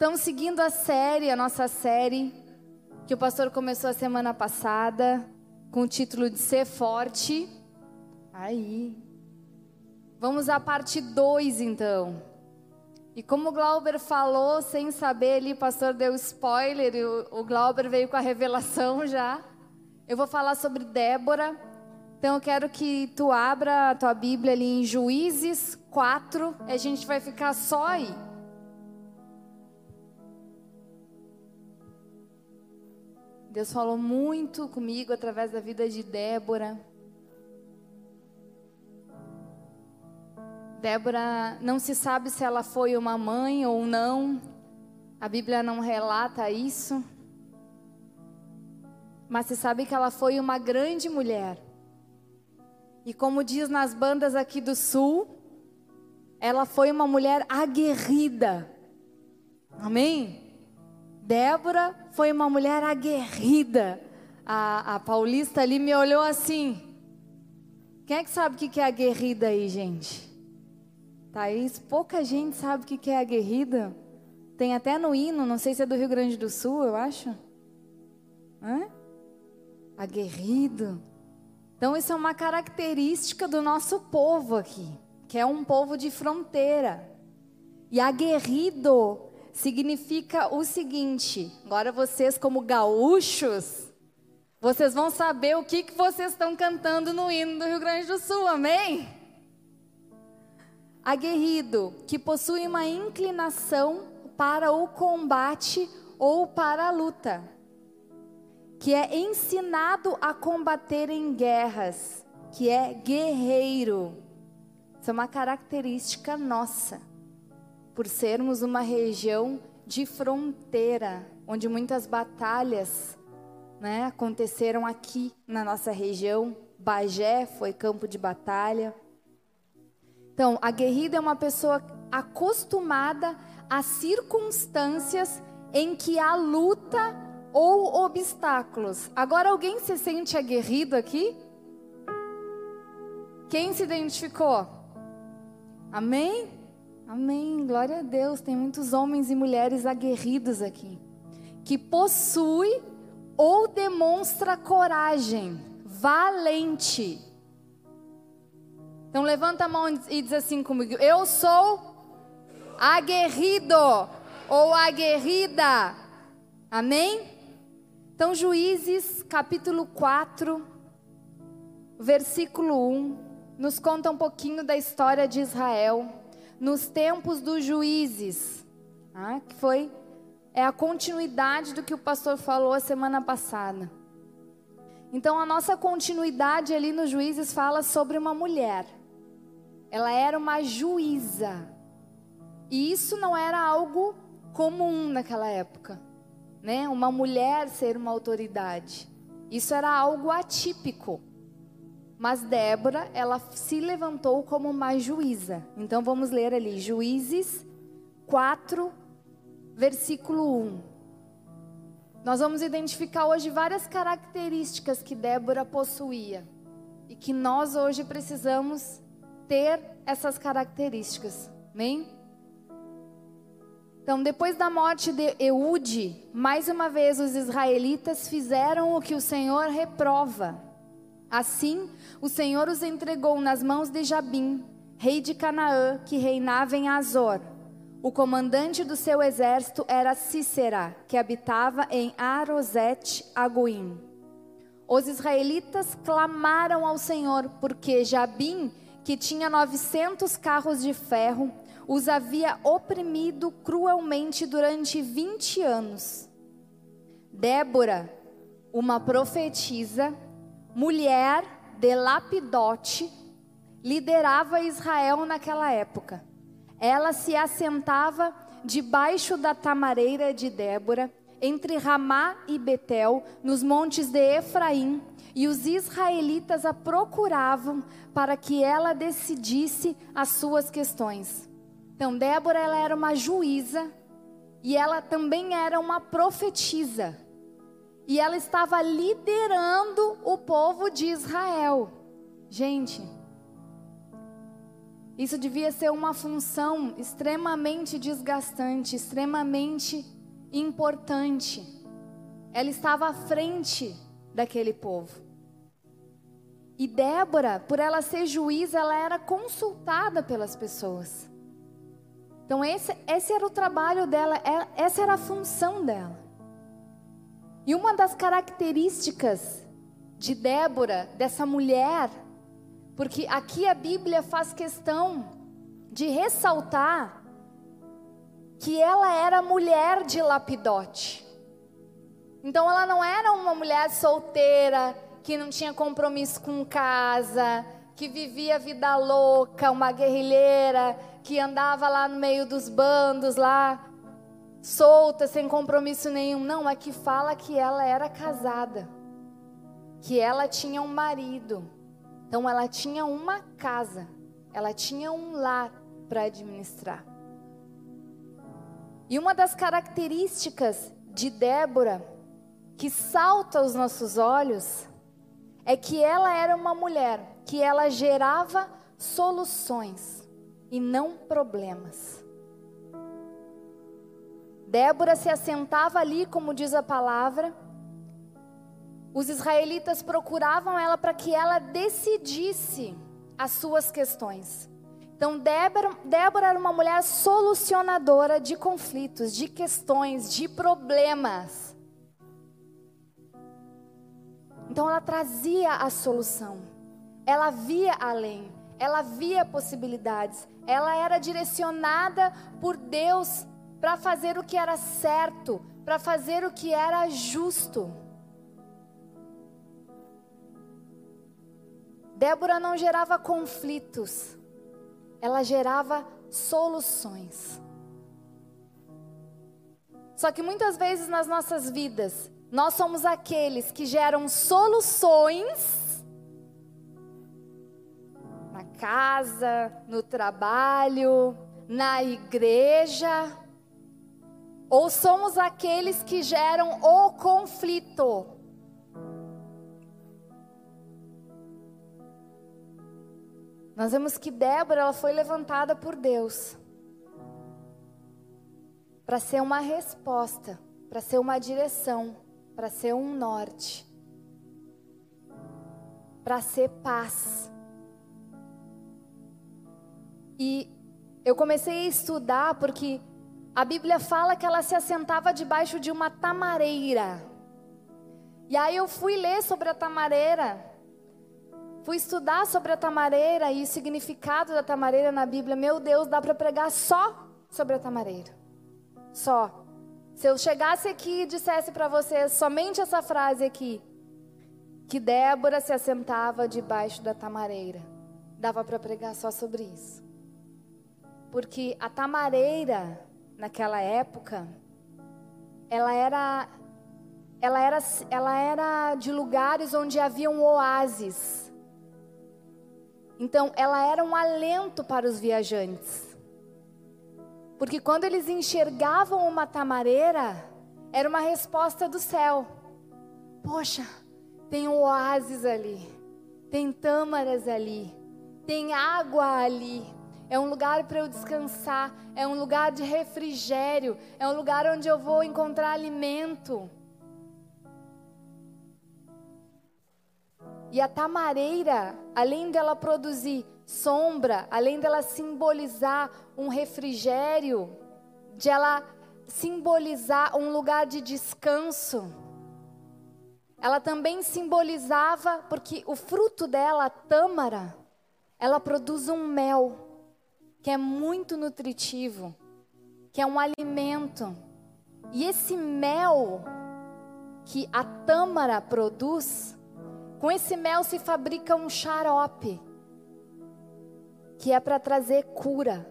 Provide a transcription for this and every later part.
Estamos seguindo a série, a nossa série, que o pastor começou a semana passada, com o título de Ser Forte. Aí. Vamos à parte 2, então. E como o Glauber falou, sem saber ali, o pastor deu spoiler, e o, Glauber veio com a revelação já. Eu vou falar sobre Débora. Então eu quero que tu abra a tua Bíblia ali em Juízes 4, e a gente vai ficar só aí. Deus falou muito comigo através da vida de Débora. Débora não se sabe se ela foi uma mãe ou não. A Bíblia não relata isso. Mas se sabe que ela foi uma grande mulher. E como diz nas bandas aqui do sul, ela foi uma mulher aguerrida. Amém? Débora foi uma mulher aguerrida. A, a paulista ali me olhou assim. Quem é que sabe o que é aguerrida aí, gente? Thaís, pouca gente sabe o que é aguerrida. Tem até no hino, não sei se é do Rio Grande do Sul, eu acho. Hã? Aguerrido. Então, isso é uma característica do nosso povo aqui, que é um povo de fronteira. E aguerrido significa o seguinte: agora vocês, como gaúchos, vocês vão saber o que, que vocês estão cantando no hino do Rio Grande do Sul, amém? Aguerrido, que possui uma inclinação para o combate ou para a luta, que é ensinado a combater em guerras, que é guerreiro. Isso é uma característica nossa por sermos uma região de fronteira, onde muitas batalhas né, aconteceram aqui na nossa região. Bagé foi campo de batalha. Então, a guerrida é uma pessoa acostumada a circunstâncias em que há luta ou obstáculos. Agora, alguém se sente aguerrido aqui? Quem se identificou? Amém? Amém. Glória a Deus. Tem muitos homens e mulheres aguerridos aqui. Que possui ou demonstra coragem, valente. Então levanta a mão e diz assim comigo: Eu sou aguerrido ou aguerrida. Amém? Então, Juízes capítulo 4, versículo 1, nos conta um pouquinho da história de Israel nos tempos dos juízes, ah, que foi é a continuidade do que o pastor falou a semana passada. Então a nossa continuidade ali nos juízes fala sobre uma mulher. Ela era uma juíza. E isso não era algo comum naquela época, né? Uma mulher ser uma autoridade. Isso era algo atípico. Mas Débora, ela se levantou como uma juíza. Então vamos ler ali, Juízes 4, versículo 1. Nós vamos identificar hoje várias características que Débora possuía e que nós hoje precisamos ter essas características. Amém? Então, depois da morte de Eude, mais uma vez os israelitas fizeram o que o Senhor reprova Assim, o Senhor os entregou nas mãos de Jabim, rei de Canaã, que reinava em Azor. O comandante do seu exército era Cícera, que habitava em Arosete Agoim. Os israelitas clamaram ao Senhor, porque Jabim, que tinha 900 carros de ferro, os havia oprimido cruelmente durante 20 anos. Débora, uma profetisa, mulher de Lapidote liderava Israel naquela época. Ela se assentava debaixo da tamareira de Débora, entre Ramá e Betel, nos montes de Efraim, e os israelitas a procuravam para que ela decidisse as suas questões. Então, Débora ela era uma juíza e ela também era uma profetisa e ela estava liderando o povo de Israel. Gente, Isso devia ser uma função extremamente desgastante, extremamente importante. Ela estava à frente daquele povo. E Débora, por ela ser juiz, ela era consultada pelas pessoas. Então, esse, esse era o trabalho dela, é, essa era a função dela. E uma das características de Débora, dessa mulher, porque aqui a Bíblia faz questão de ressaltar que ela era mulher de Lapidote. Então ela não era uma mulher solteira, que não tinha compromisso com casa, que vivia vida louca, uma guerrilheira, que andava lá no meio dos bandos lá, solta, sem compromisso nenhum. Não, aqui fala que ela era casada, que ela tinha um marido. Então ela tinha uma casa, ela tinha um lar para administrar. E uma das características de Débora que salta aos nossos olhos é que ela era uma mulher que ela gerava soluções e não problemas. Débora se assentava ali, como diz a palavra. Os israelitas procuravam ela para que ela decidisse as suas questões. Então, Débora, Débora era uma mulher solucionadora de conflitos, de questões, de problemas. Então ela trazia a solução. Ela via além, ela via possibilidades. Ela era direcionada por Deus para fazer o que era certo, para fazer o que era justo. Débora não gerava conflitos, ela gerava soluções. Só que muitas vezes nas nossas vidas, nós somos aqueles que geram soluções na casa, no trabalho, na igreja, ou somos aqueles que geram o conflito. Nós vemos que Débora ela foi levantada por Deus para ser uma resposta, para ser uma direção para ser um norte, para ser paz. E eu comecei a estudar porque a Bíblia fala que ela se assentava debaixo de uma tamareira. E aí eu fui ler sobre a tamareira. Fui estudar sobre a tamareira e o significado da tamareira na Bíblia. Meu Deus, dá para pregar só sobre a tamareira. Só. Se eu chegasse aqui e dissesse para vocês somente essa frase aqui, que Débora se assentava debaixo da tamareira, dava para pregar só sobre isso. Porque a tamareira, naquela época, ela era ela era, ela era de lugares onde havia um oásis. Então, ela era um alento para os viajantes. Porque quando eles enxergavam uma tamareira, era uma resposta do céu. Poxa, tem um oásis ali, tem tâmaras ali, tem água ali. É um lugar para eu descansar, é um lugar de refrigério, é um lugar onde eu vou encontrar alimento. E a tamareira, além dela produzir sombra, além dela simbolizar um refrigério, de ela simbolizar um lugar de descanso, ela também simbolizava, porque o fruto dela, a tâmara, ela produz um mel, que é muito nutritivo, que é um alimento. E esse mel que a tâmara produz, com esse mel se fabrica um xarope que é para trazer cura.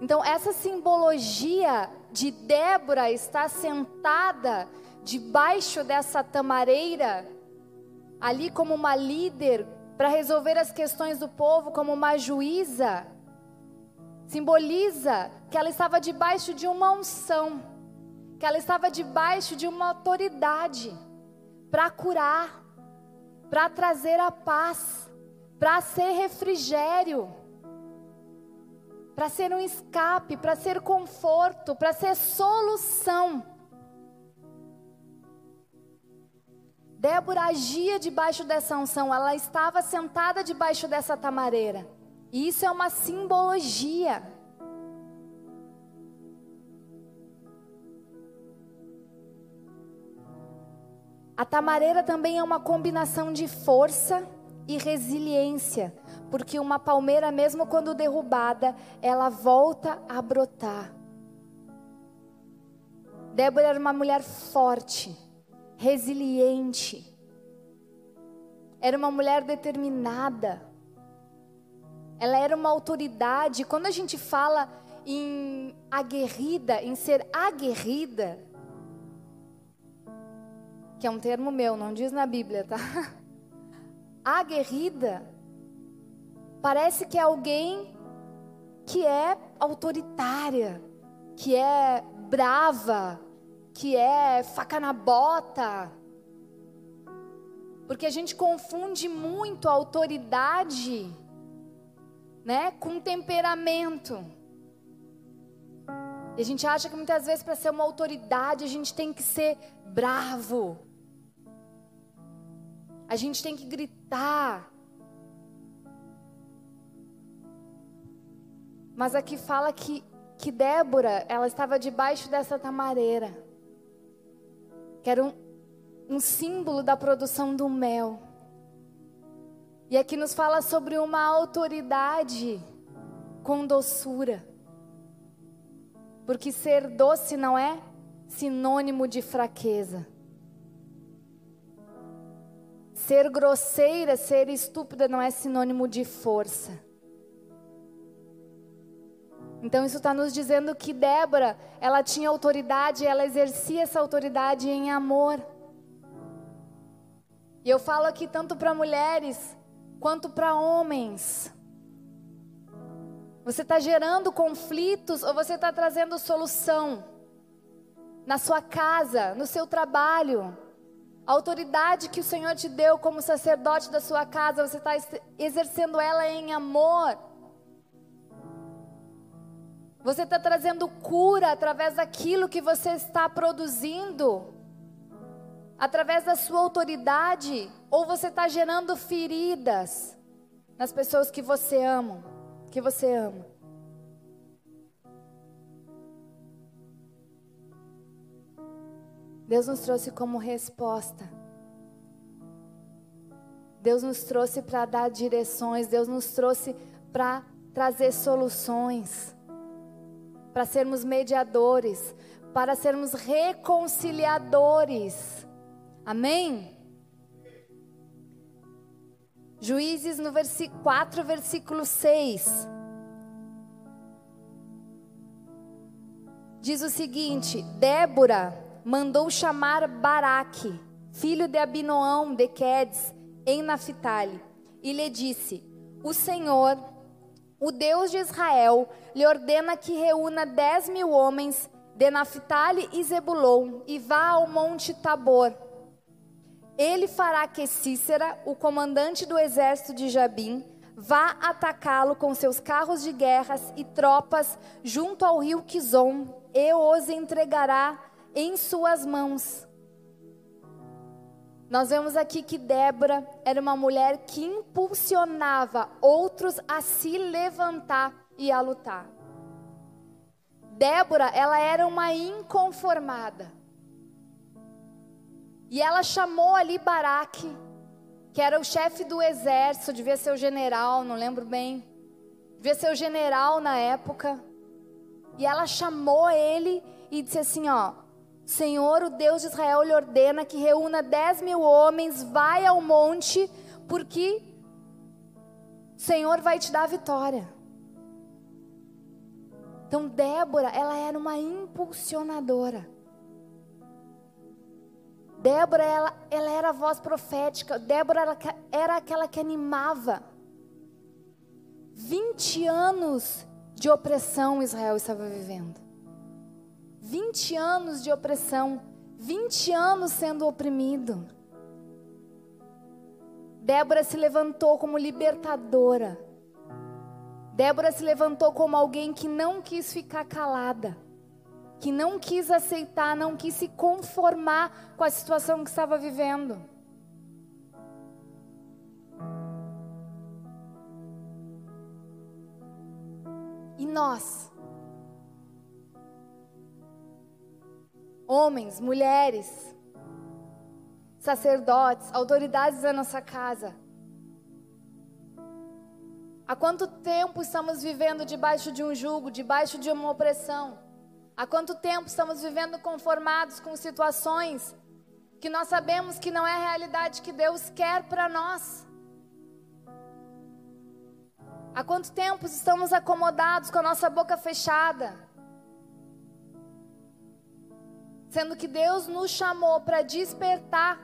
Então, essa simbologia de Débora estar sentada debaixo dessa tamareira, ali como uma líder, para resolver as questões do povo, como uma juíza, simboliza que ela estava debaixo de uma unção, que ela estava debaixo de uma autoridade para curar, para trazer a paz para ser refrigério. para ser um escape, para ser conforto, para ser solução. Débora agia debaixo dessa unção, ela estava sentada debaixo dessa tamareira. E isso é uma simbologia. A tamareira também é uma combinação de força e resiliência, porque uma palmeira, mesmo quando derrubada, ela volta a brotar. Débora era uma mulher forte, resiliente, era uma mulher determinada, ela era uma autoridade. Quando a gente fala em aguerrida, em ser aguerrida, que é um termo meu, não diz na Bíblia, tá? Aguerrida parece que é alguém que é autoritária, que é brava, que é faca na bota. Porque a gente confunde muito a autoridade, né, com temperamento. E a gente acha que muitas vezes para ser uma autoridade a gente tem que ser bravo, a gente tem que gritar. Mas aqui fala que, que Débora, ela estava debaixo dessa tamareira, que era um, um símbolo da produção do mel. E aqui nos fala sobre uma autoridade com doçura. Porque ser doce não é sinônimo de fraqueza. Ser grosseira, ser estúpida não é sinônimo de força. Então isso está nos dizendo que Débora, ela tinha autoridade, ela exercia essa autoridade em amor. E eu falo aqui tanto para mulheres quanto para homens. Você está gerando conflitos ou você está trazendo solução na sua casa, no seu trabalho? A autoridade que o Senhor te deu como sacerdote da sua casa, você está exercendo ela em amor. Você está trazendo cura através daquilo que você está produzindo, através da sua autoridade, ou você está gerando feridas nas pessoas que você ama, que você ama. Deus nos trouxe como resposta. Deus nos trouxe para dar direções, Deus nos trouxe para trazer soluções, para sermos mediadores, para sermos reconciliadores. Amém? Juízes no versículo 4, versículo 6. Diz o seguinte: Débora mandou chamar Baraque, filho de Abinoão de Quedes, em Naphtali, e lhe disse: O Senhor, o Deus de Israel, lhe ordena que reúna dez mil homens de Naphtali e Zebulon e vá ao monte Tabor. Ele fará que Cícera, o comandante do exército de Jabim, vá atacá-lo com seus carros de guerras e tropas junto ao rio Quizon e os entregará em suas mãos. Nós vemos aqui que Débora era uma mulher que impulsionava outros a se levantar e a lutar. Débora, ela era uma inconformada. E ela chamou ali Baraque, que era o chefe do exército, devia ser o general, não lembro bem. Devia ser o general na época. E ela chamou ele e disse assim: Ó, Senhor, o Deus de Israel, lhe ordena que reúna dez mil homens, vai ao monte, porque o Senhor vai te dar a vitória. Então, Débora, ela era uma impulsionadora. Débora, ela, ela era a voz profética. Débora ela, era aquela que animava. 20 anos de opressão Israel estava vivendo. 20 anos de opressão, 20 anos sendo oprimido. Débora se levantou como libertadora. Débora se levantou como alguém que não quis ficar calada, que não quis aceitar, não quis se conformar com a situação que estava vivendo. E nós? Homens, mulheres, sacerdotes, autoridades da nossa casa. Há quanto tempo estamos vivendo debaixo de um jugo, debaixo de uma opressão? Há quanto tempo estamos vivendo conformados com situações que nós sabemos que não é a realidade que Deus quer para nós? Há quanto tempo estamos acomodados com a nossa boca fechada? Sendo que Deus nos chamou para despertar,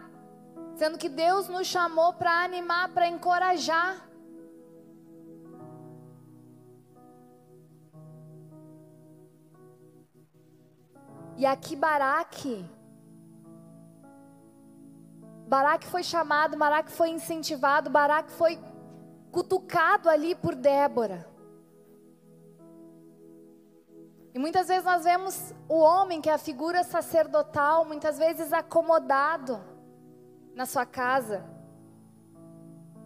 sendo que Deus nos chamou para animar, para encorajar. E aqui Baraque, Baraque foi chamado, Baraque foi incentivado, Baraque foi cutucado ali por Débora. E muitas vezes nós vemos o homem, que é a figura sacerdotal, muitas vezes acomodado na sua casa,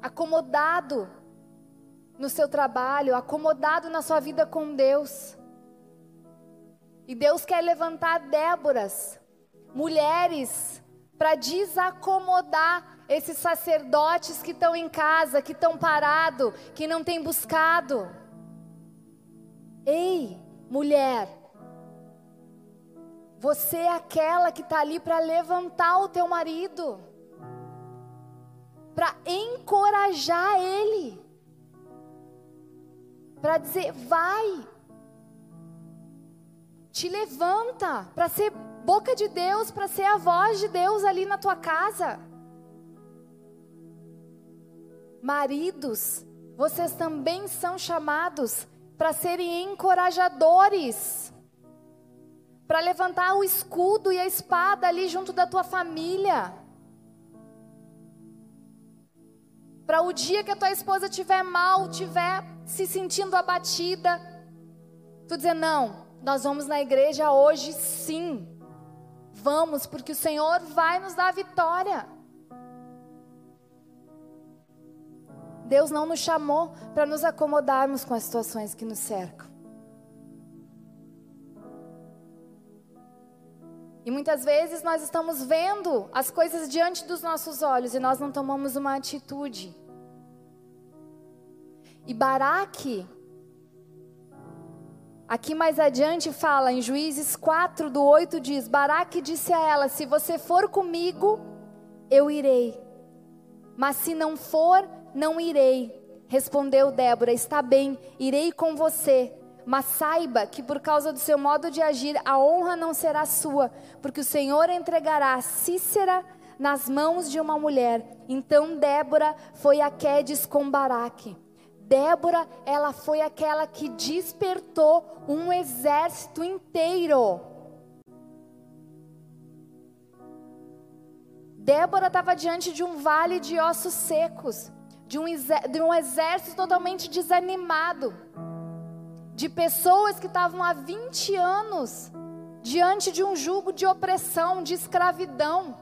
acomodado no seu trabalho, acomodado na sua vida com Deus. E Deus quer levantar Déboras, mulheres, para desacomodar esses sacerdotes que estão em casa, que estão parados, que não têm buscado. Ei, mulher, você é aquela que está ali para levantar o teu marido, para encorajar ele, para dizer: vai, te levanta para ser boca de Deus, para ser a voz de Deus ali na tua casa. Maridos, vocês também são chamados para serem encorajadores, para levantar o escudo e a espada ali junto da tua família. Para o dia que a tua esposa estiver mal, estiver se sentindo abatida, tu dizer: não, nós vamos na igreja hoje sim. Vamos, porque o Senhor vai nos dar a vitória. Deus não nos chamou para nos acomodarmos com as situações que nos cercam. E muitas vezes nós estamos vendo as coisas diante dos nossos olhos e nós não tomamos uma atitude. E Baraque Aqui mais adiante fala, em Juízes 4, do 8 diz: Baraque disse a ela: Se você for comigo, eu irei. Mas se não for, não irei. Respondeu Débora: Está bem, irei com você. Mas saiba que por causa do seu modo de agir, a honra não será sua, porque o Senhor entregará Cícera nas mãos de uma mulher. Então Débora foi a Quedes com Baraque. Débora, ela foi aquela que despertou um exército inteiro. Débora estava diante de um vale de ossos secos, de um, de um exército totalmente desanimado, de pessoas que estavam há 20 anos diante de um jugo de opressão, de escravidão,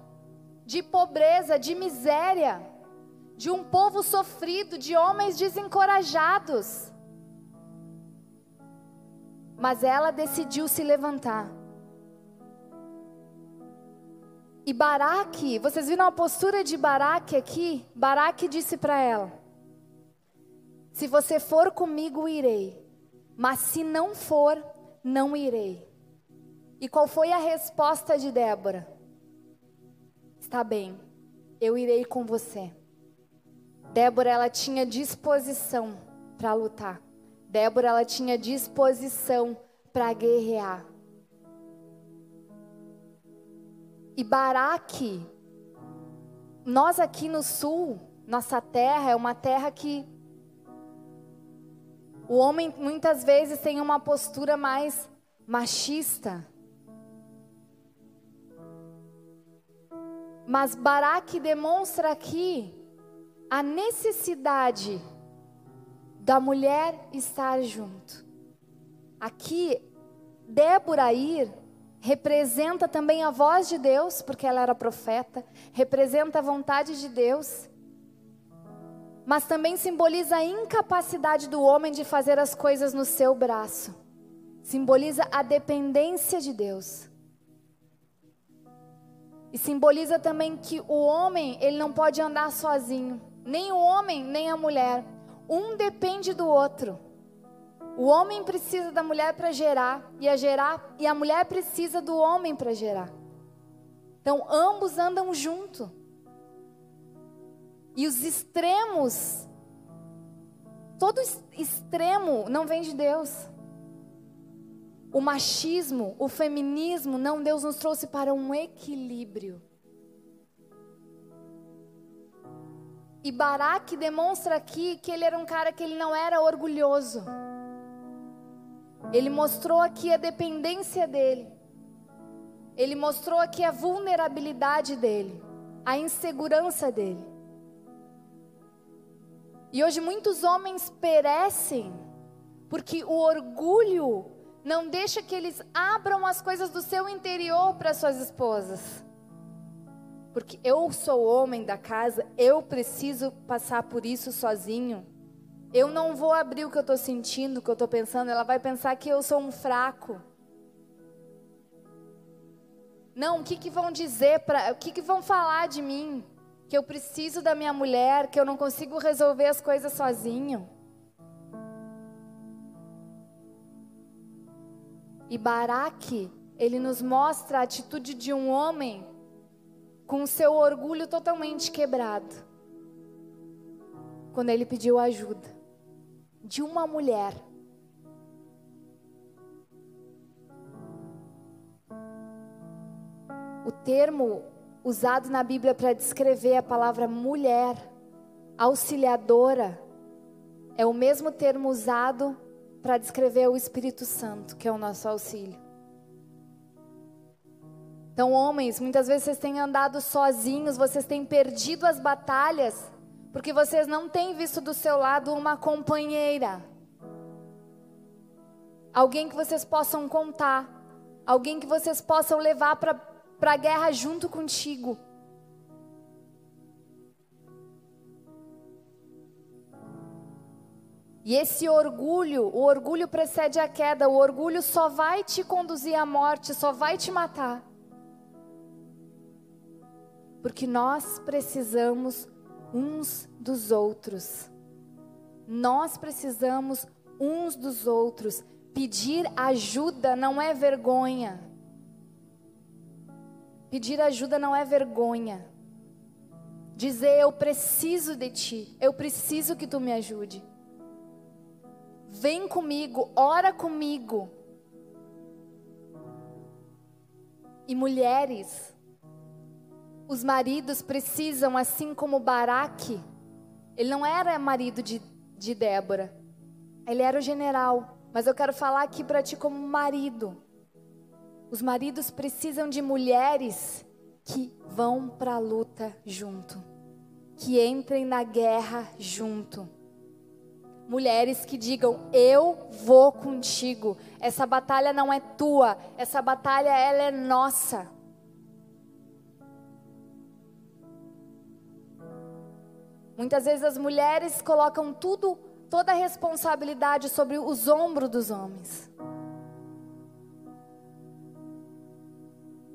de pobreza, de miséria de um povo sofrido, de homens desencorajados. Mas ela decidiu se levantar. E Baraque, vocês viram a postura de Baraque aqui? Baraque disse para ela: Se você for comigo, irei. Mas se não for, não irei. E qual foi a resposta de Débora? Está bem, eu irei com você. Débora ela tinha disposição para lutar. Débora ela tinha disposição para guerrear. E Baraque, nós aqui no sul, nossa terra é uma terra que o homem muitas vezes tem uma postura mais machista. Mas Baraque demonstra aqui a necessidade da mulher estar junto. Aqui, Débora ir representa também a voz de Deus, porque ela era profeta, representa a vontade de Deus, mas também simboliza a incapacidade do homem de fazer as coisas no seu braço, simboliza a dependência de Deus. E simboliza também que o homem, ele não pode andar sozinho, nem o homem, nem a mulher. Um depende do outro. O homem precisa da mulher para gerar e a gerar e a mulher precisa do homem para gerar. Então ambos andam junto. E os extremos todo extremo não vem de Deus. O machismo, o feminismo, não Deus nos trouxe para um equilíbrio. E Baraque demonstra aqui que ele era um cara que ele não era orgulhoso. Ele mostrou aqui a dependência dele. Ele mostrou aqui a vulnerabilidade dele, a insegurança dele. E hoje muitos homens perecem porque o orgulho não deixa que eles abram as coisas do seu interior para suas esposas. Porque eu sou o homem da casa, eu preciso passar por isso sozinho. Eu não vou abrir o que eu estou sentindo, o que eu estou pensando. Ela vai pensar que eu sou um fraco. Não, o que, que vão dizer o que, que vão falar de mim? Que eu preciso da minha mulher, que eu não consigo resolver as coisas sozinho. E Baraque, ele nos mostra a atitude de um homem com seu orgulho totalmente quebrado. Quando ele pediu ajuda de uma mulher. O termo usado na Bíblia para descrever a palavra mulher, auxiliadora, é o mesmo termo usado para descrever o Espírito Santo, que é o nosso auxílio. Então, homens, muitas vezes vocês têm andado sozinhos, vocês têm perdido as batalhas, porque vocês não têm visto do seu lado uma companheira. Alguém que vocês possam contar, alguém que vocês possam levar para a guerra junto contigo. E esse orgulho, o orgulho precede a queda, o orgulho só vai te conduzir à morte, só vai te matar. Porque nós precisamos uns dos outros. Nós precisamos uns dos outros. Pedir ajuda não é vergonha. Pedir ajuda não é vergonha. Dizer eu preciso de ti, eu preciso que tu me ajude. Vem comigo, ora comigo. E mulheres, os maridos precisam, assim como Baraque, ele não era marido de, de Débora, ele era o general. Mas eu quero falar aqui para ti como marido. Os maridos precisam de mulheres que vão para a luta junto, que entrem na guerra junto. Mulheres que digam: "Eu vou contigo. Essa batalha não é tua, essa batalha ela é nossa." Muitas vezes as mulheres colocam tudo, toda a responsabilidade sobre os ombros dos homens.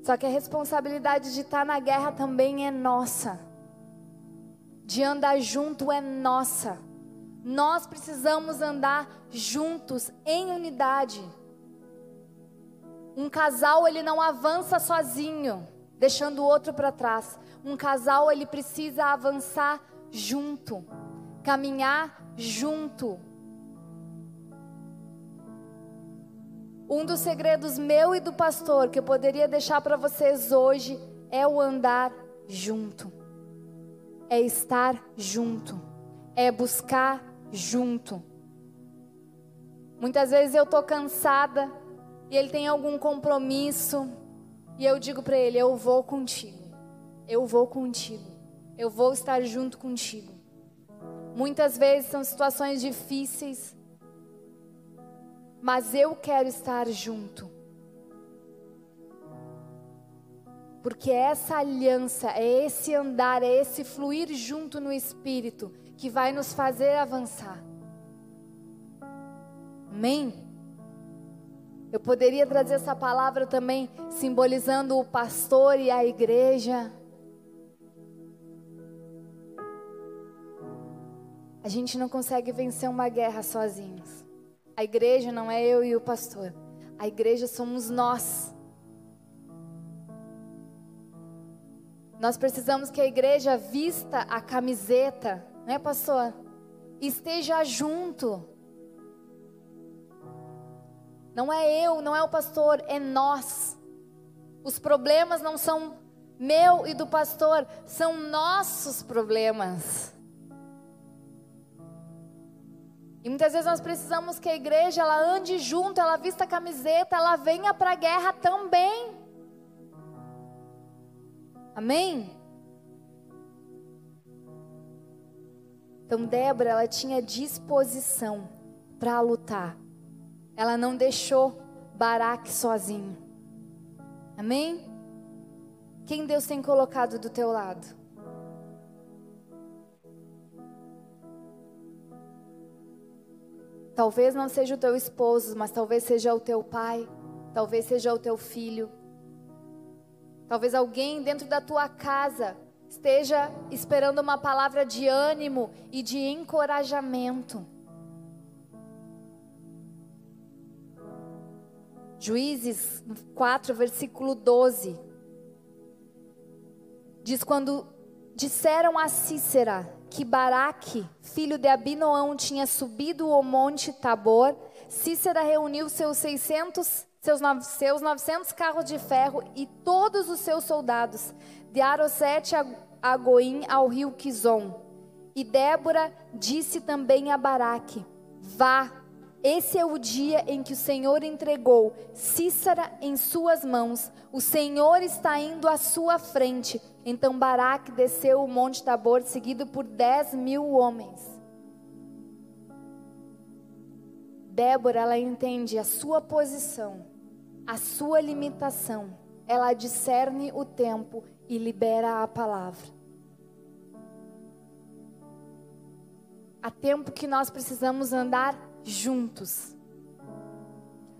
Só que a responsabilidade de estar na guerra também é nossa. De andar junto é nossa. Nós precisamos andar juntos, em unidade. Um casal, ele não avança sozinho, deixando o outro para trás. Um casal, ele precisa avançar junto, caminhar junto. Um dos segredos meu e do pastor que eu poderia deixar para vocês hoje é o andar junto, é estar junto, é buscar junto. Muitas vezes eu tô cansada e ele tem algum compromisso e eu digo para ele: eu vou contigo, eu vou contigo. Eu vou estar junto contigo. Muitas vezes são situações difíceis, mas eu quero estar junto. Porque é essa aliança, é esse andar, é esse fluir junto no Espírito que vai nos fazer avançar. Amém? Eu poderia trazer essa palavra também simbolizando o pastor e a igreja. A gente não consegue vencer uma guerra sozinhos. A igreja não é eu e o pastor. A igreja somos nós. Nós precisamos que a igreja vista a camiseta, né, pastor? Esteja junto. Não é eu, não é o pastor, é nós. Os problemas não são meu e do pastor, são nossos problemas. E muitas vezes nós precisamos que a igreja ela ande junto, ela vista a camiseta, ela venha para a guerra também. Amém? Então Débora, ela tinha disposição para lutar. Ela não deixou Baraque sozinho. Amém? Quem Deus tem colocado do teu lado? Talvez não seja o teu esposo, mas talvez seja o teu pai, talvez seja o teu filho, Talvez alguém dentro da tua casa esteja esperando uma palavra de ânimo e de encorajamento. Juízes 4, versículo 12. Diz: Quando disseram a Cícera que Baraque, filho de Abinoão, tinha subido o monte Tabor, Cícera reuniu seus 600 seus, seus 900 carros de ferro e todos os seus soldados, de Arosete a Goim ao rio Quizon. E Débora disse também a Baraque: Vá, esse é o dia em que o Senhor entregou Císara em suas mãos. O Senhor está indo à sua frente. Então Baraque desceu o monte Tabor, seguido por dez mil homens. Débora, ela entende a sua posição, a sua limitação. Ela discerne o tempo e libera a palavra. Há tempo que nós precisamos andar juntos.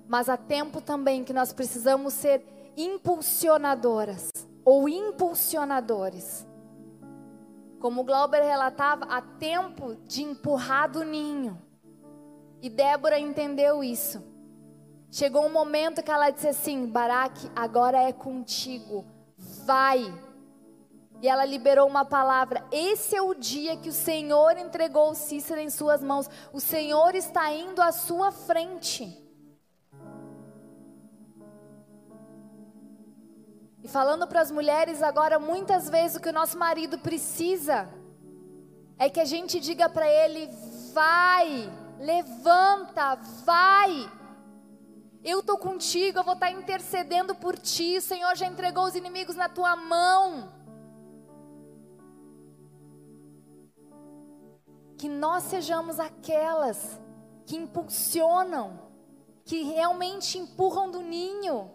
Mas há tempo também que nós precisamos ser impulsionadoras ou impulsionadores. Como Glauber relatava, há tempo de empurrar do ninho. E Débora entendeu isso. Chegou um momento que ela disse assim: Baraque, agora é contigo, vai. E ela liberou uma palavra: Esse é o dia que o Senhor entregou Cícera em suas mãos. O Senhor está indo à sua frente. E falando para as mulheres agora, muitas vezes o que o nosso marido precisa é que a gente diga para ele: vai levanta, vai. Eu estou contigo, eu vou estar tá intercedendo por ti. O Senhor já entregou os inimigos na tua mão. Que nós sejamos aquelas que impulsionam, que realmente empurram do ninho,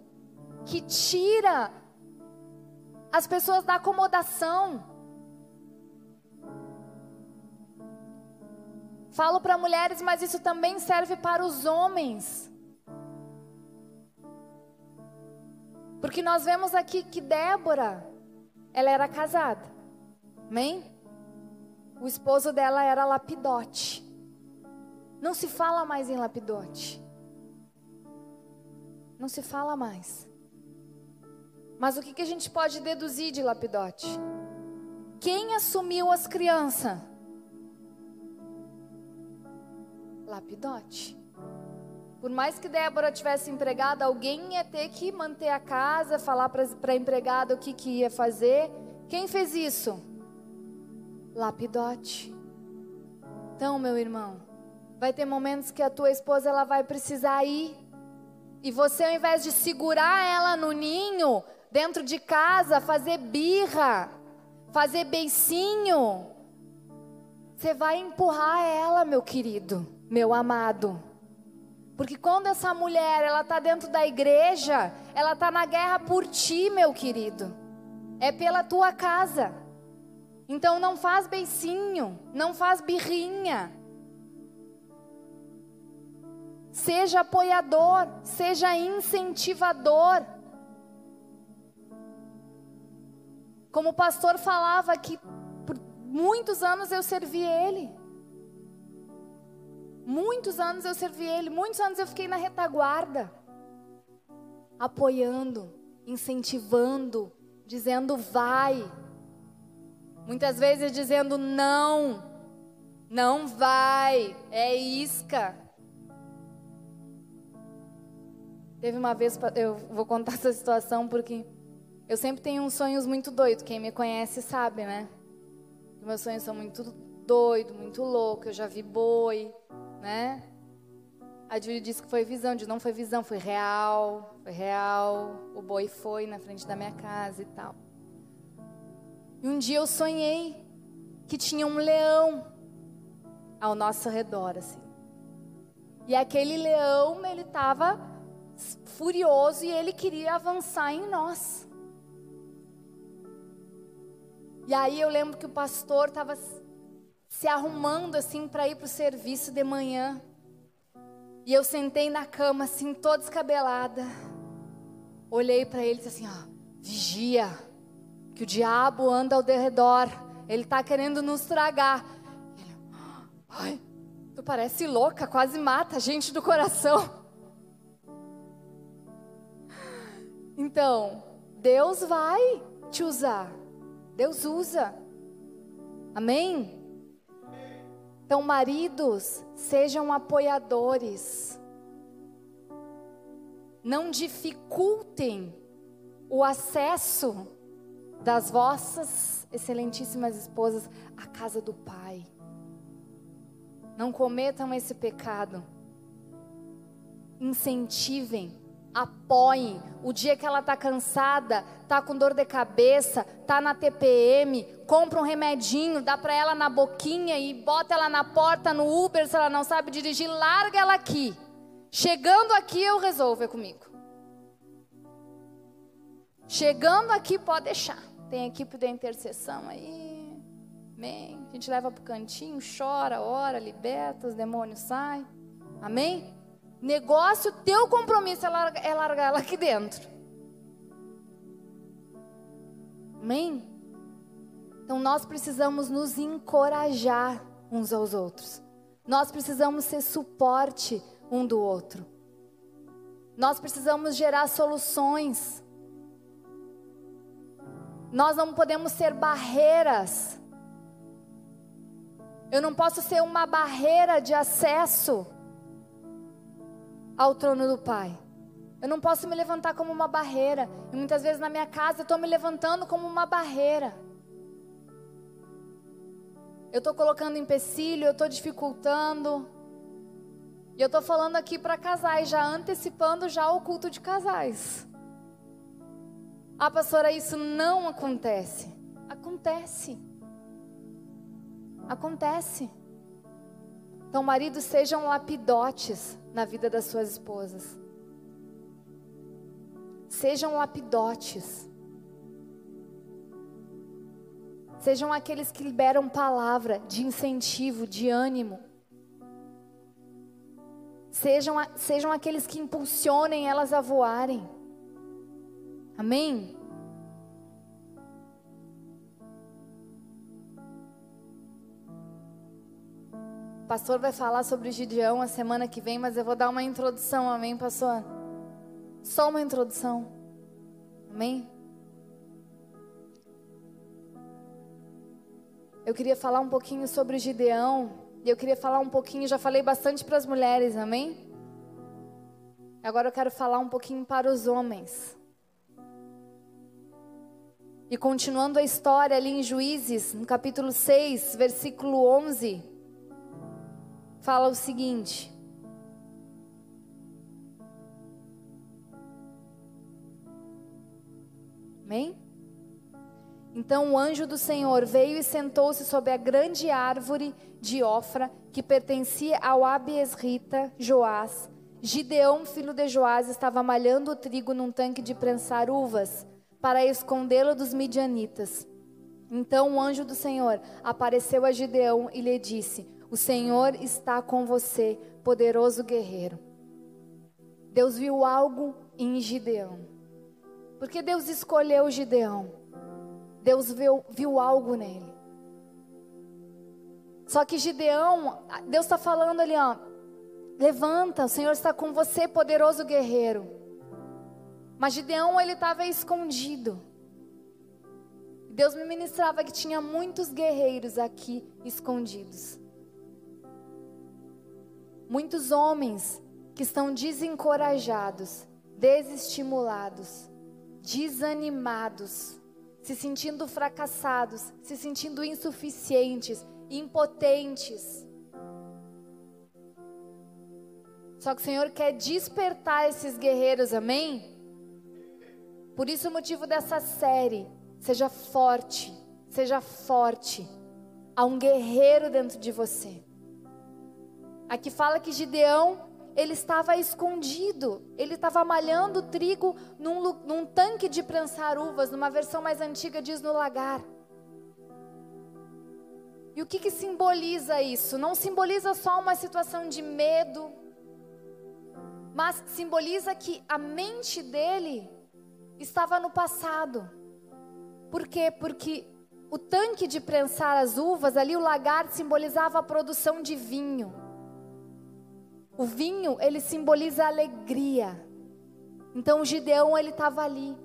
que tira as pessoas da acomodação. Falo para mulheres, mas isso também serve para os homens. Porque nós vemos aqui que Débora, ela era casada. Amém? O esposo dela era lapidote. Não se fala mais em lapidote. Não se fala mais. Mas o que, a gente pode deduzir de lapidote? Quem assumiu as crianças? lapidote. Por mais que Débora tivesse empregada, alguém ia ter que manter a casa, falar para a empregada o que, que ia fazer. Quem fez isso? Lapidote. Então, meu irmão, vai ter momentos que a tua esposa ela vai precisar ir. E você, ao invés de segurar ela no ninho, dentro de casa, fazer birra, fazer beicinho, Você vai empurrar ela, meu querido, meu amado. Porque quando essa mulher, ela tá dentro da igreja, ela tá na guerra por ti, meu querido. É pela tua casa. Então não faz beicinho, não faz birrinha. Seja apoiador, seja incentivador. Como o pastor falava que por muitos anos eu servi ele. Muitos anos eu servi ele, muitos anos eu fiquei na retaguarda, apoiando, incentivando, dizendo vai. Muitas vezes dizendo não, não vai, é isca. Teve uma vez, eu vou contar essa situação porque eu sempre tenho uns sonhos muito doidos. Quem me conhece sabe, né? Meus sonhos são muito doidos, muito loucos. Eu já vi boi, né? A Júlia disse que foi visão, de não foi visão, foi real, foi real. O boi foi na frente da minha casa e tal. E um dia eu sonhei que tinha um leão ao nosso redor, assim. E aquele leão, ele estava furioso e ele queria avançar em nós. E aí eu lembro que o pastor estava se arrumando assim para ir para o serviço de manhã. E eu sentei na cama assim, toda descabelada. Olhei para ele e disse assim: ó, vigia, que o diabo anda ao redor. Ele está querendo nos tragar. Ai, tu parece louca, quase mata a gente do coração. Então, Deus vai te usar. Deus usa. Amém? Então, maridos, sejam apoiadores. Não dificultem o acesso das vossas excelentíssimas esposas à casa do Pai. Não cometam esse pecado. Incentivem, apoiem. O dia que ela está cansada, está com dor de cabeça, está na TPM, compra um remedinho, dá para ela na boquinha e bota ela na porta no Uber se ela não sabe dirigir, larga ela aqui. Chegando aqui eu resolvo é comigo. Chegando aqui pode deixar. Tem equipe da intercessão aí. Amém. A gente leva para o cantinho, chora, ora, liberta, os demônios saem. Amém? Negócio, teu compromisso é largar, é largar ela aqui dentro. Amém? Então nós precisamos nos encorajar uns aos outros. Nós precisamos ser suporte um do outro. Nós precisamos gerar soluções. Nós não podemos ser barreiras. Eu não posso ser uma barreira de acesso ao trono do Pai. Eu não posso me levantar como uma barreira. E muitas vezes na minha casa eu estou me levantando como uma barreira. Eu estou colocando empecilho, eu estou dificultando. E eu estou falando aqui para casais, já antecipando já o culto de casais. Ah, pastora, isso não acontece. Acontece. Acontece. Então, maridos, sejam lapidotes na vida das suas esposas. Sejam lapidotes. Sejam aqueles que liberam palavra de incentivo, de ânimo. Sejam, sejam aqueles que impulsionem elas a voarem. Amém? O pastor vai falar sobre Gideão a semana que vem, mas eu vou dar uma introdução, amém, pastor? Só uma introdução, amém? Eu queria falar um pouquinho sobre Gideão, e eu queria falar um pouquinho, já falei bastante para as mulheres, amém? Agora eu quero falar um pouquinho para os homens. E continuando a história ali em Juízes, no capítulo 6, versículo 11 fala o seguinte: Amém? Então o anjo do Senhor veio e sentou-se sob a grande árvore de Ofra, que pertencia ao Abiesrita Joás. Gideão, filho de Joás, estava malhando o trigo num tanque de prensar uvas, para escondê-lo dos midianitas. Então o anjo do Senhor apareceu a Gideão e lhe disse: O Senhor está com você, poderoso guerreiro. Deus viu algo em Gideão. Porque Deus escolheu Gideão. Deus viu, viu algo nele. Só que Gideão, Deus está falando ali, ó. Levanta, o Senhor está com você, poderoso guerreiro. Mas Gideão, ele estava escondido. Deus me ministrava que tinha muitos guerreiros aqui escondidos. Muitos homens que estão desencorajados, desestimulados, desanimados, se sentindo fracassados, se sentindo insuficientes, impotentes. Só que o Senhor quer despertar esses guerreiros, amém? Por isso o motivo dessa série, seja forte, seja forte. Há um guerreiro dentro de você. Aqui fala que Gideão ele estava escondido, ele estava malhando trigo num, num, tanque de prensar uvas, numa versão mais antiga diz no lagar. E o que, que simboliza isso? Não simboliza só uma situação de medo, mas simboliza que a mente dele estava no passado. Por quê? Porque o tanque de prensar as uvas, ali o lagar simbolizava a produção de vinho. O vinho, ele simboliza alegria. Então o Gideão, ele estava ali.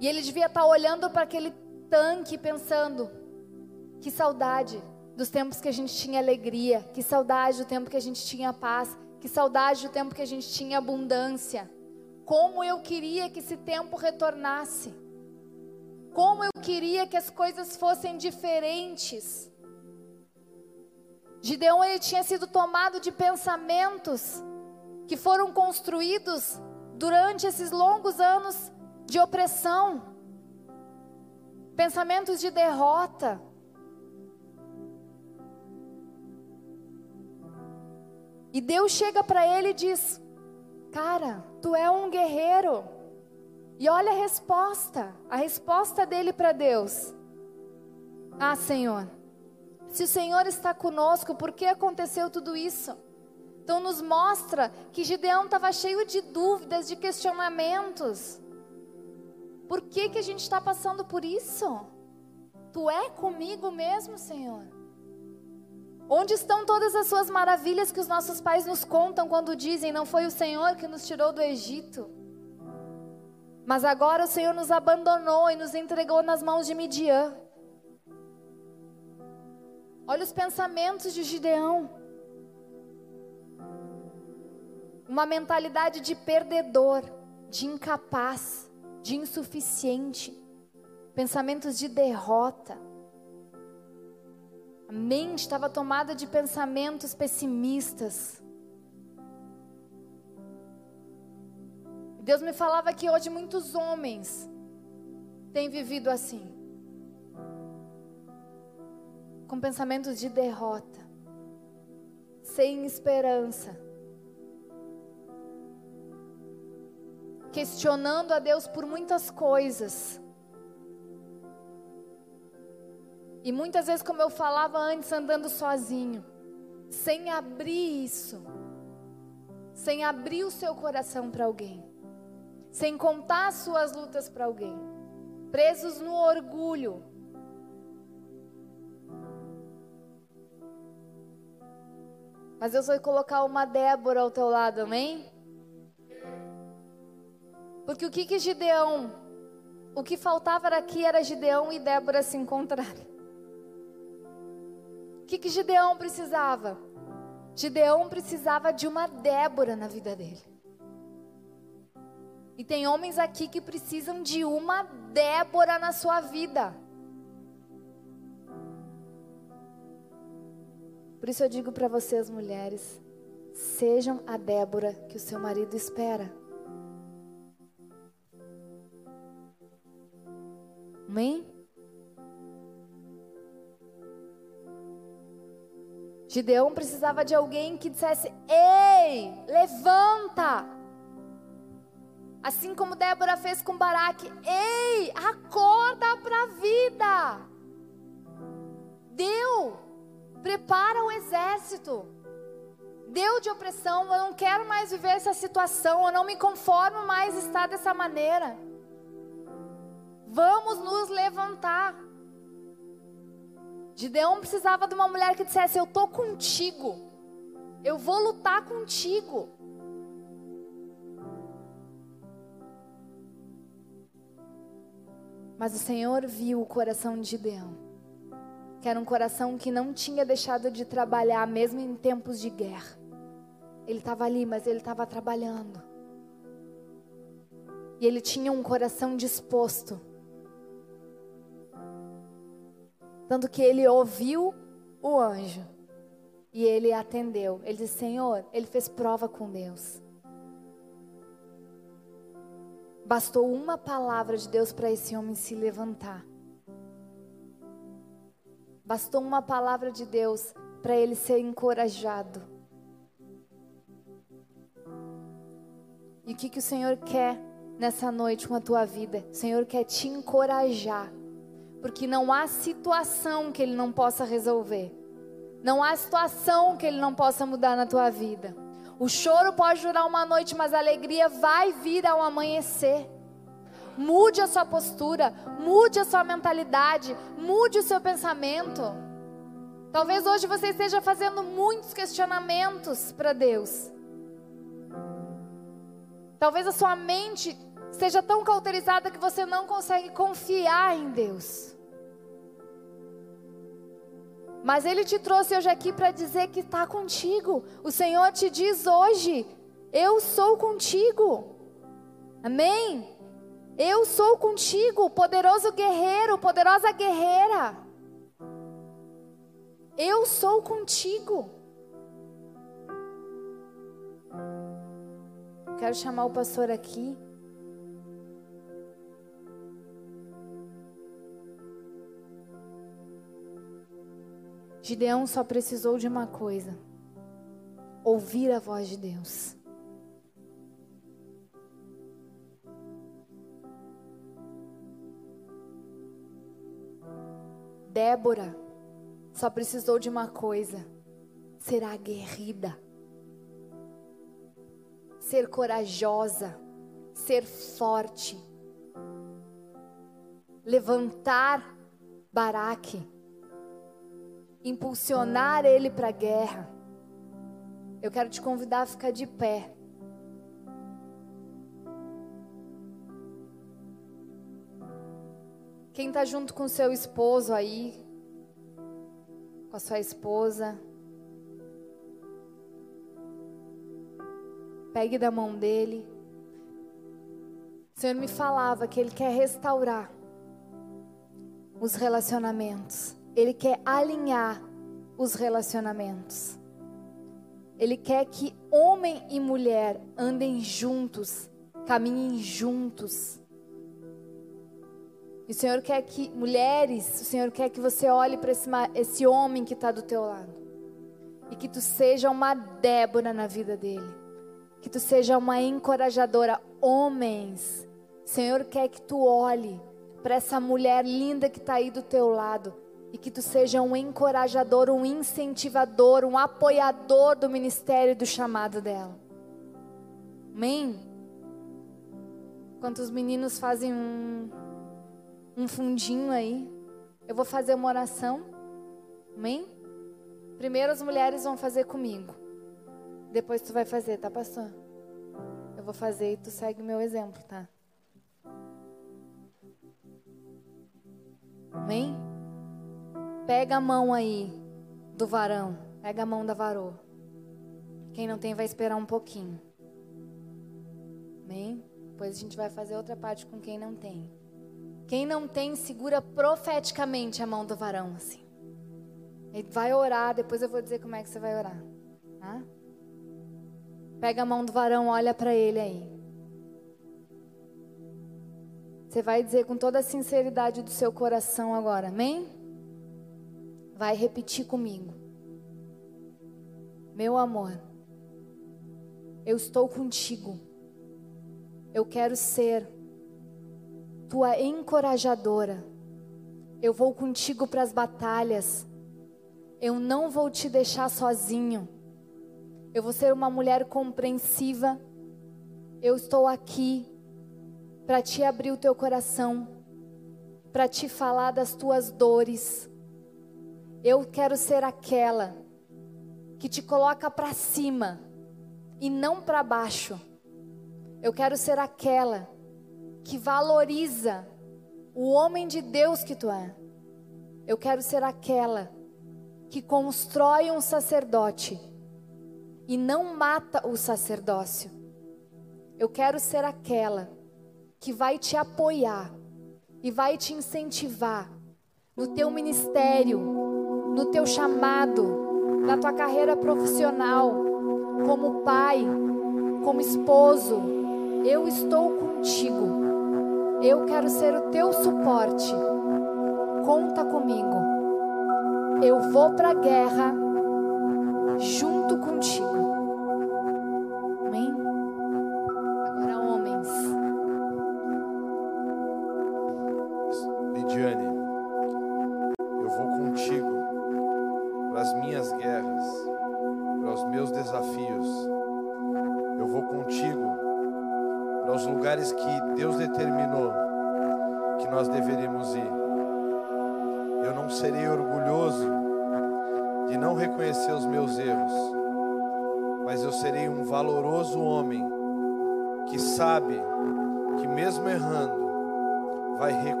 E ele devia estar tá olhando para aquele tanque pensando: que saudade dos tempos que a gente tinha alegria, que saudade do tempo que a gente tinha paz, que saudade do tempo que a gente tinha abundância. Como eu queria que esse tempo retornasse. Como eu queria que as coisas fossem diferentes. Gideão ele tinha sido tomado de pensamentos que foram construídos durante esses longos anos de opressão, pensamentos de derrota. E Deus chega para ele e diz: Cara, tu é um guerreiro. E olha a resposta, a resposta dele para Deus: Ah, Senhor, se o Senhor está conosco, por que aconteceu tudo isso? Então nos mostra que Gideão estava cheio de dúvidas, de questionamentos. Por que, que a gente está passando por isso? Tu é comigo mesmo, Senhor? Onde estão todas as suas maravilhas que os nossos pais nos contam quando dizem: Não foi o Senhor que nos tirou do Egito? Mas agora o Senhor nos abandonou e nos entregou nas mãos de Midian. Olha os pensamentos de Gideão. Uma mentalidade de perdedor, de incapaz, de insuficiente. Pensamentos de derrota. Mente estava tomada de pensamentos pessimistas. Deus me falava que hoje muitos homens têm vivido assim com pensamentos de derrota, sem esperança, questionando a Deus por muitas coisas. E muitas vezes, como eu falava antes, andando sozinho, sem abrir isso, sem abrir o seu coração para alguém, sem contar as suas lutas para alguém, presos no orgulho, Mas Deus vai colocar uma Débora ao teu lado, amém? Porque o que que Gideão, o que faltava aqui era Gideão e Débora se encontrarem. O que que Gideão precisava? Gideão precisava de uma Débora na vida dele. E tem homens aqui que precisam de uma Débora na sua vida. Por isso eu digo para vocês, mulheres, sejam a Débora que o seu marido espera. Amém? Gideão precisava de alguém que dissesse: Ei, levanta! Assim como Débora fez com Baraque: Ei, acorda para a vida! Deu, prepara o exército. Deu de opressão, eu não quero mais viver essa situação, eu não me conformo mais estar dessa maneira. Vamos nos levantar. Gideão precisava de uma mulher que dissesse: Eu estou contigo, eu vou lutar contigo. Mas o Senhor viu o coração de Gideão, que era um coração que não tinha deixado de trabalhar, mesmo em tempos de guerra. Ele estava ali, mas ele estava trabalhando. E ele tinha um coração disposto Tanto que ele ouviu o anjo e ele atendeu. Ele disse: Senhor, ele fez prova com Deus. Bastou uma palavra de Deus para esse homem se levantar. Bastou uma palavra de Deus para ele ser encorajado. E o que, que o Senhor quer nessa noite com a tua vida? O Senhor quer te encorajar porque não há situação que Ele não possa resolver. Não há situação que Ele não possa mudar na tua vida. O choro pode durar uma noite, mas a alegria vai vir ao amanhecer. Mude a sua postura, mude a sua mentalidade, mude o seu pensamento. Talvez hoje você esteja fazendo muitos questionamentos para Deus. Talvez a sua mente esteja tão cauterizada que você não consegue confiar em Deus. Mas Ele te trouxe hoje aqui para dizer que está contigo. O Senhor te diz hoje: Eu sou contigo. Amém? Eu sou contigo, poderoso guerreiro, poderosa guerreira. Eu sou contigo. Quero chamar o pastor aqui. Gideão só precisou de uma coisa: ouvir a voz de Deus. Débora só precisou de uma coisa: ser aguerrida, ser corajosa, ser forte, levantar Baraque impulsionar ele para a guerra, eu quero te convidar a ficar de pé. Quem está junto com seu esposo aí, com a sua esposa, pegue da mão dele. O Senhor me falava que Ele quer restaurar os relacionamentos. Ele quer alinhar os relacionamentos. Ele quer que homem e mulher andem juntos, caminhem juntos. E o Senhor quer que, mulheres, o Senhor quer que você olhe para esse, esse homem que está do teu lado. E que tu seja uma Débora na vida dele. Que tu seja uma encorajadora. Homens, o Senhor quer que tu olhe para essa mulher linda que está aí do teu lado e que tu seja um encorajador, um incentivador, um apoiador do ministério e do chamado dela. Amém? Enquanto os meninos fazem um, um fundinho aí, eu vou fazer uma oração. Amém? Primeiro as mulheres vão fazer comigo. Depois tu vai fazer, tá, pastor? Eu vou fazer e tu segue meu exemplo, tá? Amém? Pega a mão aí do varão. Pega a mão da varoa. Quem não tem vai esperar um pouquinho. Amém? Depois a gente vai fazer outra parte com quem não tem. Quem não tem, segura profeticamente a mão do varão, assim. Ele vai orar, depois eu vou dizer como é que você vai orar. Tá? Pega a mão do varão, olha para ele aí. Você vai dizer com toda a sinceridade do seu coração agora, amém? Vai repetir comigo. Meu amor, eu estou contigo. Eu quero ser tua encorajadora. Eu vou contigo para as batalhas. Eu não vou te deixar sozinho. Eu vou ser uma mulher compreensiva. Eu estou aqui para te abrir o teu coração, para te falar das tuas dores. Eu quero ser aquela que te coloca para cima e não para baixo. Eu quero ser aquela que valoriza o homem de Deus que tu é. Eu quero ser aquela que constrói um sacerdote e não mata o sacerdócio. Eu quero ser aquela que vai te apoiar e vai te incentivar no teu ministério, no teu chamado, na tua carreira profissional, como pai, como esposo. Eu estou contigo. Eu quero ser o teu suporte. Conta comigo. Eu vou para a guerra junto contigo.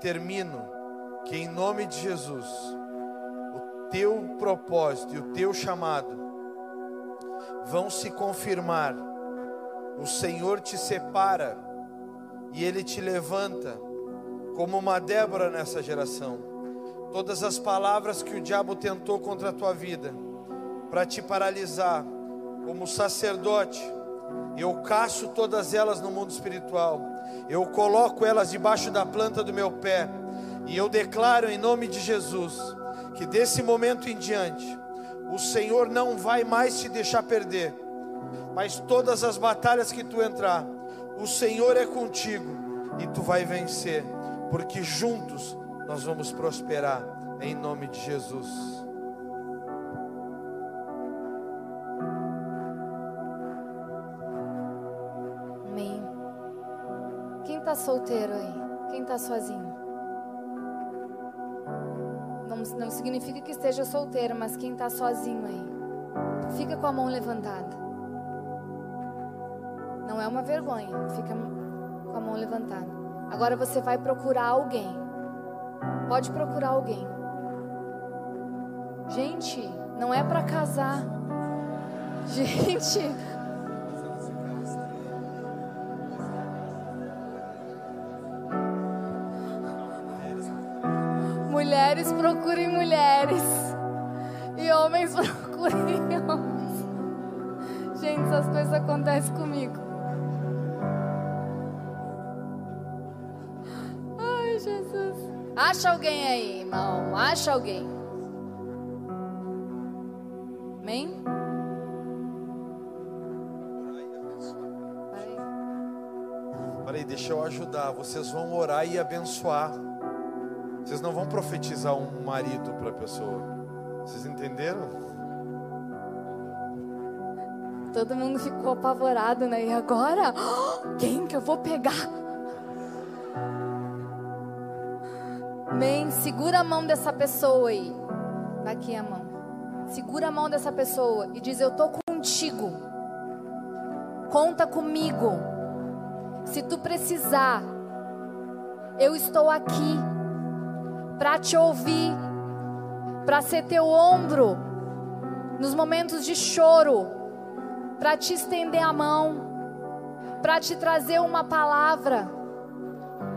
Determino que em nome de Jesus, o teu propósito e o teu chamado vão se confirmar. O Senhor te separa e Ele te levanta como uma Débora nessa geração. Todas as palavras que o diabo tentou contra a tua vida, para te paralisar, como sacerdote, eu caço todas elas no mundo espiritual, eu coloco elas debaixo da planta do meu pé, e eu declaro em nome de Jesus, que desse momento em diante, o Senhor não vai mais te deixar perder, mas todas as batalhas que tu entrar, o Senhor é contigo e tu vai vencer, porque juntos nós vamos prosperar em nome de Jesus. Está solteiro aí? Quem está sozinho? Não, não significa que esteja solteiro, mas quem está sozinho aí? Fica com a mão levantada. Não é uma vergonha. Fica com a mão levantada. Agora você vai procurar alguém. Pode procurar alguém. Gente, não é para casar. Gente. Mulheres procurem mulheres. E homens procurem homens. Gente, essas coisas acontecem comigo. Acha alguém aí, irmão. Acha alguém. Amém? Peraí, deixa eu ajudar. Vocês vão orar e abençoar. Vocês não vão profetizar um marido para a pessoa. Vocês entenderam? Todo mundo ficou apavorado, né? E agora? Quem que eu vou pegar? Amém. Segura a mão dessa pessoa aí. Daqui a mão. Segura a mão dessa pessoa e diz: Eu tô contigo. Conta comigo. Se tu precisar, eu estou aqui para te ouvir, para ser teu ombro, nos momentos de choro, para te estender a mão, para te trazer uma palavra.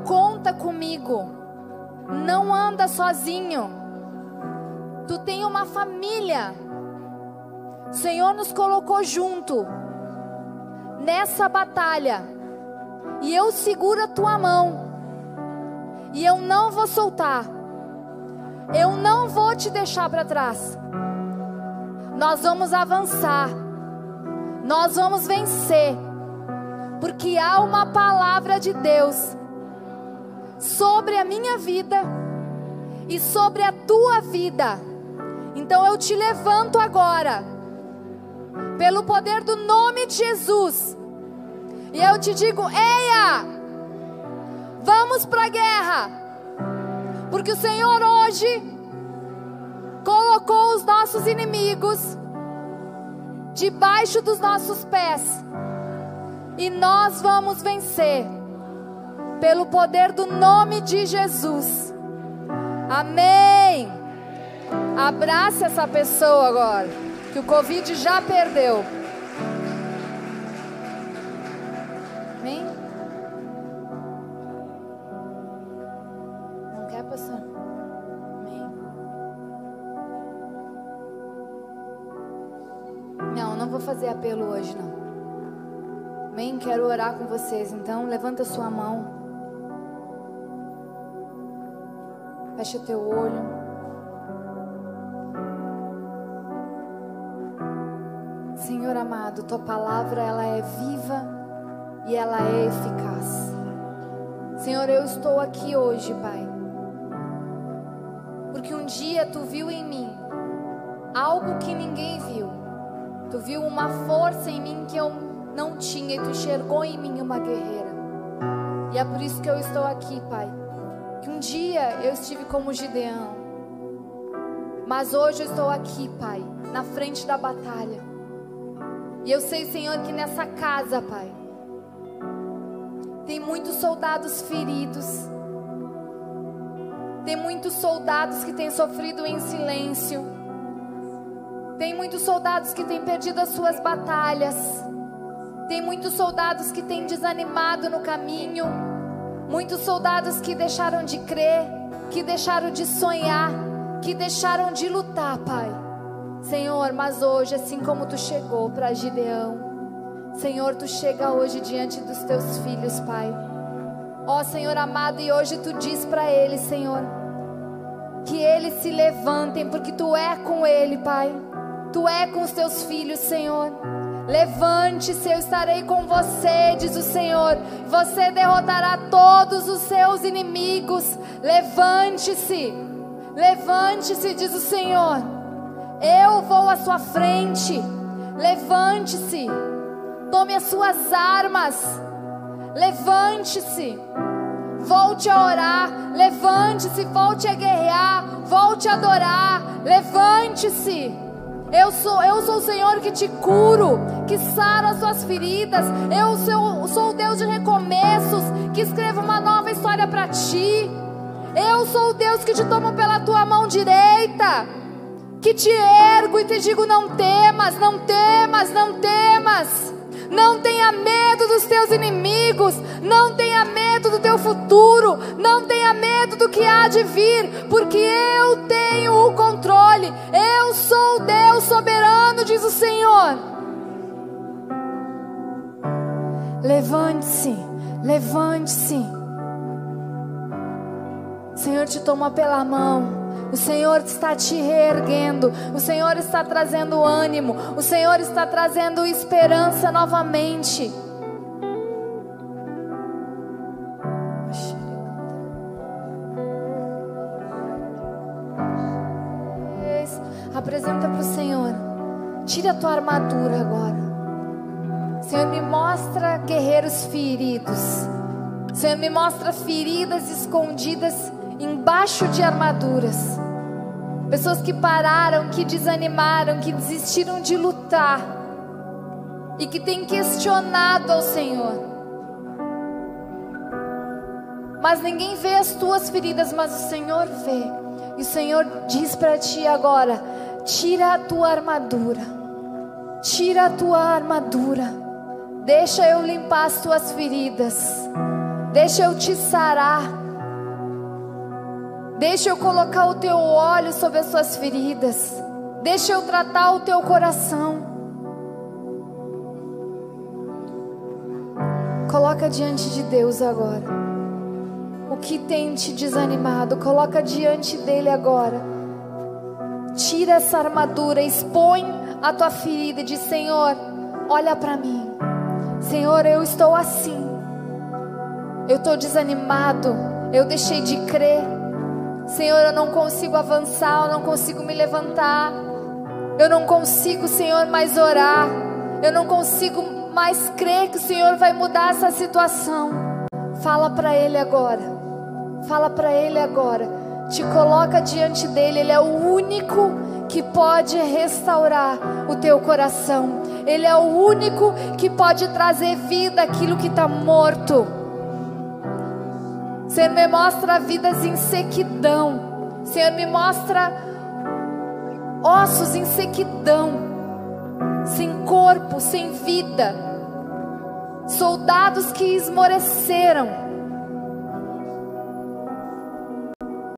Conta comigo. Não anda sozinho. Tu tem uma família. O Senhor nos colocou junto nessa batalha. E eu seguro a tua mão. E eu não vou soltar. Eu não vou te deixar para trás. Nós vamos avançar. Nós vamos vencer. Porque há uma palavra de Deus sobre a minha vida e sobre a tua vida. Então eu te levanto agora, pelo poder do nome de Jesus, e eu te digo: eia, vamos para a guerra, porque o Senhor hoje colocou os nossos inimigos debaixo dos nossos pés, e nós vamos vencer, pelo poder do nome de Jesus. Amém. Abraça essa pessoa agora, que o Covid já perdeu. Amém? Fazer apelo hoje, não. Amém? Quero orar com vocês. Então, levanta sua mão. Fecha teu olho. Senhor amado, tua palavra ela é viva e ela é eficaz. Senhor, eu estou aqui hoje, Pai. Porque um dia tu viu em mim algo que ninguém viu. Tu viu uma força em mim que eu não tinha e tu enxergou em mim uma guerreira. E é por isso que eu estou aqui, Pai. Que um dia eu estive como Gideão. Mas hoje eu estou aqui, Pai, na frente da batalha. E eu sei, Senhor, que nessa casa, Pai, tem muitos soldados feridos. Tem muitos soldados que têm sofrido em silêncio. Tem muitos soldados que têm perdido as suas batalhas. Tem muitos soldados que têm desanimado no caminho. Muitos soldados que deixaram de crer, que deixaram de sonhar, que deixaram de lutar, Pai. Senhor, mas hoje, assim como tu chegou para Gideão, Senhor, tu chega hoje diante dos teus filhos, Pai. Ó Senhor amado, e hoje tu diz para eles, Senhor, que eles se levantem, porque tu é com ele, Pai. Tu é com os teus filhos, Senhor. Levante-se, eu estarei com você, diz o Senhor. Você derrotará todos os seus inimigos. Levante-se, levante-se, diz o Senhor. Eu vou à sua frente. Levante-se, tome as suas armas. Levante-se, volte a orar. Levante-se, volte a guerrear. Volte a adorar. Levante-se. Eu sou, eu sou o Senhor que te curo, que sara as suas feridas. Eu sou, sou o Deus de recomeços, que escreva uma nova história para ti. Eu sou o Deus que te tomo pela tua mão direita, que te ergo e te digo: não temas, não temas, não temas. Não tenha medo dos teus inimigos, não tenha medo do teu futuro, não tenha medo do que há de vir, porque eu tenho o controle. Eu sou Deus soberano, diz o Senhor. Levante-se, levante-se. O Senhor te toma pela mão. O Senhor está te reerguendo, o Senhor está trazendo ânimo, o Senhor está trazendo esperança novamente. Apresenta para o Senhor, tira a tua armadura agora. Senhor, me mostra guerreiros feridos. Senhor, me mostra feridas escondidas embaixo de armaduras. Pessoas que pararam, que desanimaram, que desistiram de lutar e que têm questionado ao Senhor. Mas ninguém vê as tuas feridas, mas o Senhor vê. E o Senhor diz para ti agora: Tira a tua armadura. Tira a tua armadura. Deixa eu limpar as tuas feridas. Deixa eu te sarar. Deixa eu colocar o teu óleo sobre as suas feridas. Deixa eu tratar o teu coração. Coloca diante de Deus agora. O que tem te desanimado, coloca diante dele agora. Tira essa armadura, expõe a tua ferida e diz: Senhor, olha para mim. Senhor, eu estou assim. Eu estou desanimado. Eu deixei de crer. Senhor, eu não consigo avançar. Eu não consigo me levantar. Eu não consigo, Senhor, mais orar. Eu não consigo mais crer que o Senhor vai mudar essa situação. Fala para Ele agora. Fala para Ele agora te coloca diante dele, ele é o único que pode restaurar o teu coração. Ele é o único que pode trazer vida aquilo que está morto. Senhor, me mostra vidas em sequidão. Senhor, me mostra ossos em sequidão, sem corpo, sem vida. Soldados que esmoreceram